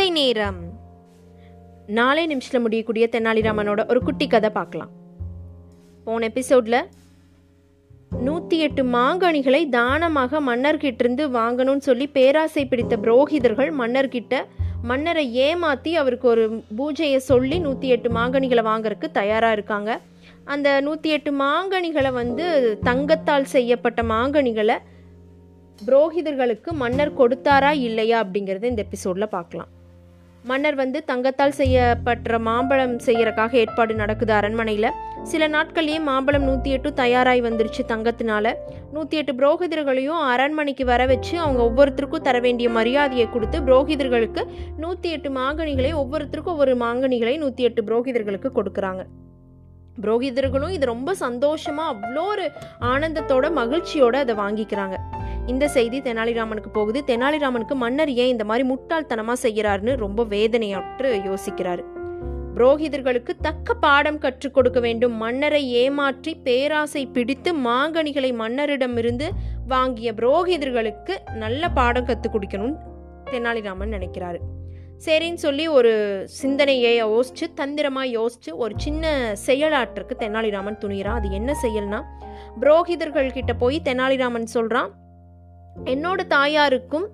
கதை நேரம். நாளை நிமிஷத்தில் முடியக்கூடிய தெனாலிராமனோட ஒரு குட்டி கதை பார்க்கலாம். போன எபிசோடில் நூற்றி எட்டு மாங்கனிகளை தானமாக மன்னர்கிட்டிருந்து வாங்கணும்னு சொல்லி பேராசை பிடித்த புரோகிதர்கள் மன்னர்கிட்ட மன்னரை ஏமாற்றி அவருக்கு ஒரு பூஜையை சொல்லி நூற்றி எட்டு மாங்கனிகளை வாங்கறதுக்கு தயாராக இருக்காங்க. அந்த நூற்றி எட்டு மாங்கனிகளை வந்து தங்கத்தால் செய்யப்பட்ட மாங்கனிகளை புரோகிதர்களுக்கு மன்னர் கொடுத்தாரா இல்லையா அப்படிங்கிறத இந்த எபிசோடில் பார்க்கலாம். மன்னர் வந்து தங்கத்தால் செய்யப்பட்ட மாம்பழம் செய்யறக்காக ஏற்பாடு நடக்குது அரண்மனையில். சில நாட்கள்லேயே மாம்பழம் நூற்றி எட்டு தயாராகி வந்துருச்சு தங்கத்தினால. நூற்றி எட்டு புரோகிதர்களையும் அரண்மனைக்கு வர வச்சு அவங்க ஒவ்வொருத்தருக்கும் தர வேண்டிய மரியாதையை கொடுத்து புரோகிதர்களுக்கு நூற்றி எட்டு மாங்கனிகளை ஒவ்வொருத்தருக்கும் ஒவ்வொரு மாங்கனிகளை நூற்றி எட்டு புரோகிதர்களுக்கு கொடுக்குறாங்க. புரோகிதர்களும் இது ரொம்ப சந்தோஷமா அவ்வளோ ஒரு ஆனந்தத்தோட மகிழ்ச்சியோட அதை வாங்கிக்கிறாங்க. இந்த செய்தி தெனாலிராமனுக்கு போகுது. தெனாலிராமனுக்கு மன்னர் ஏன் இந்த மாதிரி முட்டாள்தனமா செய்கிறாருன்னு ரொம்ப வேதனையற்று யோசிக்கிறாரு. புரோகிதர்களுக்கு தக்க பாடம் கற்றுக் கொடுக்க வேண்டும். மன்னரை ஏமாற்றி பேராசை பிடித்து மாங்கனிகளை மன்னரிடமிருந்து வாங்கிய புரோகிதர்களுக்கு நல்ல பாடம் கற்றுக் கொடுக்கணும்னு தெனாலிராமன் நினைக்கிறாரு. சரின்னு சொல்லி ஒரு சிந்தனையை யோசிச்சு தந்திரமா யோசிச்சு ஒரு சின்ன செயலாற்றுக்கு தெனாலிராமன் துணிகிறான் அது என்ன செயல்னா புரோகிதர்கள் கிட்ட போய் தெனாலிராமன் சொல்றான் என்னோட தாயாருக்கும்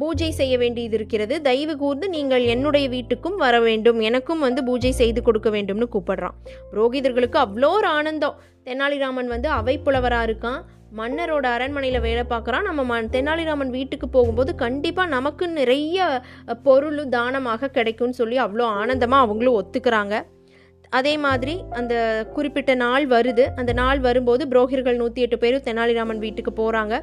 பூஜை செய்ய வேண்டியது இருக்கிறது. தயவு கூர்ந்து நீங்கள் என்னுடைய வீட்டுக்கும் வர வேண்டும். எனக்கும் வந்து பூஜை செய்து கொடுக்க வேண்டும்னு கூப்பிடுறான். புரோகிதர்களுக்கு அவ்வளோ ஒரு ஆனந்தம். தெனாலிராமன் வந்து அவை புலவராக இருக்கான். மன்னரோட அரண்மனையில் வேலை பார்க்குறான். நம்ம ம தெனாலிராமன் வீட்டுக்கு போகும்போது கண்டிப்பாக நமக்கு நிறைய பொருளும் பொருள் தானமாக கிடைக்கும்னு சொல்லி அவ்வளோ ஆனந்தமாக அவங்களும் ஒத்துக்கிறாங்க. அதே மாதிரி அந்த குறிப்பிட்ட நாள் வருது. அந்த நாள் வரும்போது புரோகிர்கள் நூற்றி எட்டு பேரும் தெனாலிராமன் வீட்டுக்கு போகிறாங்க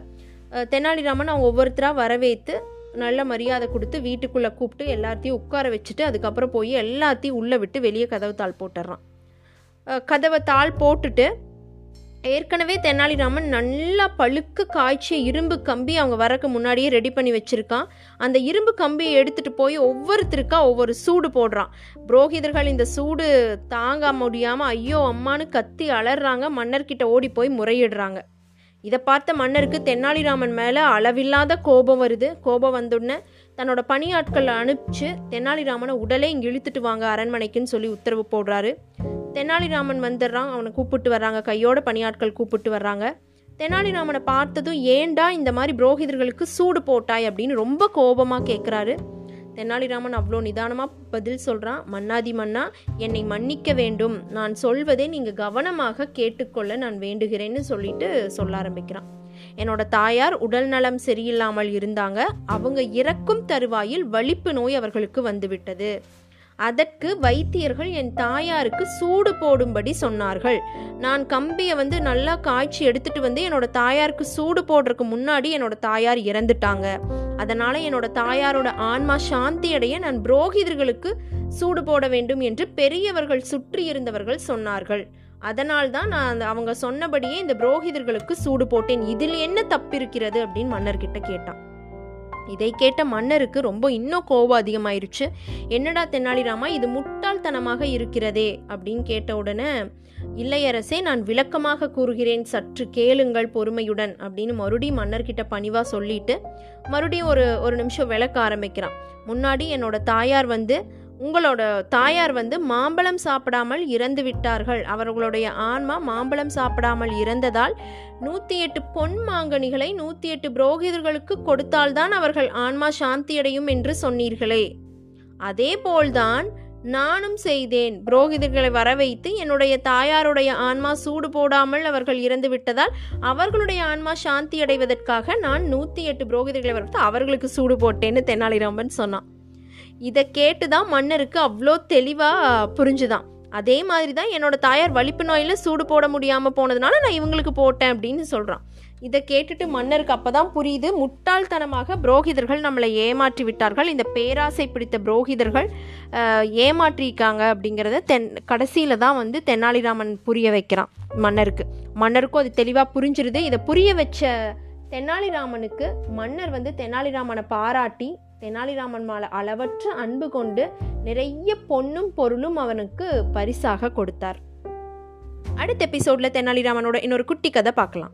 தெனாலிராமன் அவங்க ஒவ்வொருத்தராக வரவேற்று நல்ல மரியாதை கொடுத்து வீட்டுக்குள்ளே கூப்பிட்டு எல்லாத்தையும் உட்கார வச்சுட்டு அதுக்கப்புறம் போய் எல்லாத்தையும் உள்ளே விட்டு வெளியே கதவு தாள் போட்டுடுறான் கதவை தாள் போட்டுட்டு ஏற்கனவே தெனாலிராமன் நல்லா பழுக்க காய்ச்சி இரும்பு கம்பி அவங்க வரக்கு முன்னாடியே ரெடி பண்ணி வச்சிருக்கான். அந்த இரும்பு கம்பியை எடுத்துகிட்டு போய் ஒவ்வொருத்தருக்கா ஒவ்வொரு சூடு போடுறான். புரோகிதர்கள் இந்த சூடு தாங்க முடியாமல் ஐயோ அம்மான்னு கத்தி அலறாங்க மன்னர்கிட்ட ஓடி போய் முறையிடுறாங்க. இதை பார்த்த மன்னருக்கு தெனாலிராமன் மேலே அளவில்லாத கோபம் வருது. கோபம் வந்தோடனே தன்னோட பணியாட்களை அனுப்பிச்சு தெனாலிராமனை உடலே இங்கே இழுத்துட்டு வாங்க அரண்மனைக்குன்னு சொல்லி உத்தரவு போடுறாரு. தெனாலிராமன் வந்துடுறான் அவனை கூப்பிட்டு வர்றாங்க கையோட பணியாட்கள் கூப்பிட்டு வர்றாங்க. தெனாலிராமனை பார்த்ததும் ஏன்டா இந்த மாதிரி புரோகிதர்களுக்கு சூடு போட்டாய்? அப்படின்னு ரொம்ப கோபமாக கேட்குறாரு தெனாலிராமன் அவ்வளோ நிதானமாக பதில் சொல்கிறான் மன்னாதி மன்னா என்னை மன்னிக்க வேண்டும். நான் சொல்வதை நீங்கள் கவனமாக கேட்டுக்கொள்ள நான் வேண்டுகிறேன்னு சொல்லிட்டு சொல்ல ஆரம்பிக்கிறான். என்னோட தாயார் உடல் நலம் சரியில்லாமல் இருந்தாங்க. அவங்க இறக்கும் தருவாயில் வலிப்பு நோய் அவர்களுக்கு வந்துவிட்டது. அதற்கு வைத்தியர்கள் என் தாயாருக்கு சூடு போடும்படி சொன்னார்கள். நான் கம்பியை வந்து நல்லா காய்ச்சி எடுத்துட்டு வந்து என்னோட தாயாருக்கு சூடு போடுறதுக்கு முன்னாடி என்னோட தாயார் இறந்துட்டாங்க. அதனால என்னோட தாயாரோட ஆன்மா சாந்தி அடைய நான் புரோகிதர்களுக்கு சூடு போட வேண்டும் என்று பெரியவர்கள் சுற்றி இருந்தவர்கள் சொன்னார்கள். அதனால்தான் நான் அந்த- அவங்க சொன்னபடியே இந்த புரோகிதர்களுக்கு சூடு போட்டேன். இதில் என்ன தப்பிருக்கிறது அப்படின்னு மன்னர்கிட்ட கேட்டான். இதை கேட்ட மன்னருக்கு ரொம்ப இன்னும் கோபம் அதிகமாயிருச்சு. என்னடா தெனாலிராமா இது முட்டாள்தனமாக இருக்கிறதே அப்படின்னு கேட்ட உடனே இல்லையரசே நான் விளக்கமாக கூறுகிறேன் சற்று கேளுங்கள் பொறுமையுடன் அப்படின்னு மறுபடியும் மன்னர்கிட்ட பணிவாக சொல்லிட்டு மறுபடியும் ஒரு ஒரு நிமிஷம் விளக்க ஆரம்பிக்கிறான். முன்னாடி என்னோட தாயார் வந்து உங்களோட தாயார் வந்து மாம்பழம் சாப்பிடாமல் இறந்து விட்டார்கள். அவர்களுடைய ஆன்மா மாம்பழம் சாப்பிடாமல் இறந்ததால் நூற்றி எட்டு பொன் மாங்கனிகளை நூற்றி எட்டு புரோகிதர்களுக்கு கொடுத்தால்தான் அவர்கள் ஆன்மா சாந்தியடையும் என்று சொன்னீர்களே. அதே போல்தான் நானும் செய்தேன். புரோகிதர்களை வர வைத்து என்னுடைய தாயாருடைய ஆன்மா சூடு போடாமல் அவர்கள் இறந்து விட்டதால் அவர்களுடைய ஆன்மா சாந்தி அடைவதற்காக நான் நூற்றி எட்டு புரோகிதர்களை வரத்து அவர்களுக்கு சூடு போட்டேன்னு தெனாலிராமன் சொன்னான். இதை கேட்டு தான் மன்னருக்கு அவ்வளோ தெளிவாக புரிஞ்சுதான். அதே மாதிரி தான் என்னோட தாயார் வலிப்பு நோயில் சூடு போட முடியாமல் போனதுனால நான் இவங்களுக்கு போட்டேன் அப்படின்னு சொல்கிறான் இதை கேட்டுட்டு மன்னருக்கு அப்போ தான் புரியுது முட்டாள்தனமாக புரோகிதர்கள் நம்மளை ஏமாற்றி விட்டார்கள். இந்த பேராசை பிடித்த புரோகிதர்கள் ஏமாற்றியிருக்காங்க ஏமாற்றிருக்காங்க அப்படிங்கிறத தென் கடைசியில் தான் வந்து தெனாலிராமன் புரிய வைக்கிறான் மன்னருக்கு. மன்னருக்கும் அது தெளிவாக புரிஞ்சிருது. இதை புரிய வச்ச தெனாலிராமனுக்கு மன்னர் வந்து தெனாலிராமனை பாராட்டி தெனாலிராமன் மேலே அளவற்ற அன்பு கொண்டு நிறைய பொன்னும் பொருளும் அவனுக்கு பரிசாக கொடுத்தார். அடுத்த எபிசோட்ல தெனாலிராமனோட இன்னொரு குட்டி கதை பார்க்கலாம்.